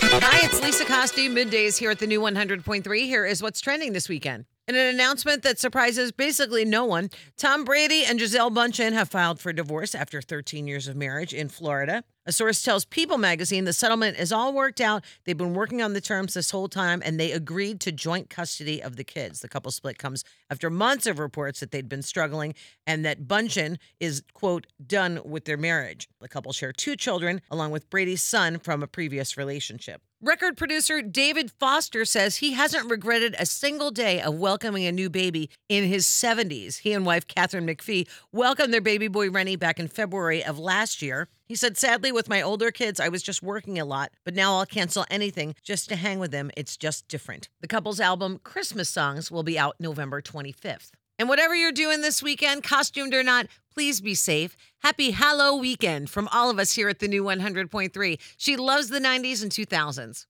Hi, it's Lisa Costi, middays here at the new 100.3. Here is what's trending this weekend. In an announcement that surprises basically no one, Tom Brady and Gisele Bundchen have filed for divorce after 13 years of marriage in Florida. A source tells People magazine the settlement is all worked out. They've been working on the terms this whole time and they agreed to joint custody of the kids. The couple split comes after months of reports that they'd been struggling and that Bundchen is, quote, done with their marriage. The couple share two children along with Brady's son from a previous relationship. Record producer David Foster says he hasn't regretted a single day of welcoming a new baby in his 70s. He and wife Katharine McPhee welcomed their baby boy Rennie back in February of last year. He said, Sadly, with my older kids, I was just working a lot, but now I'll cancel anything just to hang with them. It's just different. The couple's album, Christmas Songs, will be out November 25th. And whatever you're doing this weekend, costumed or not, please be safe. Happy Hallow weekend from all of us here at the new 100.3. She loves the 90s and 2000s.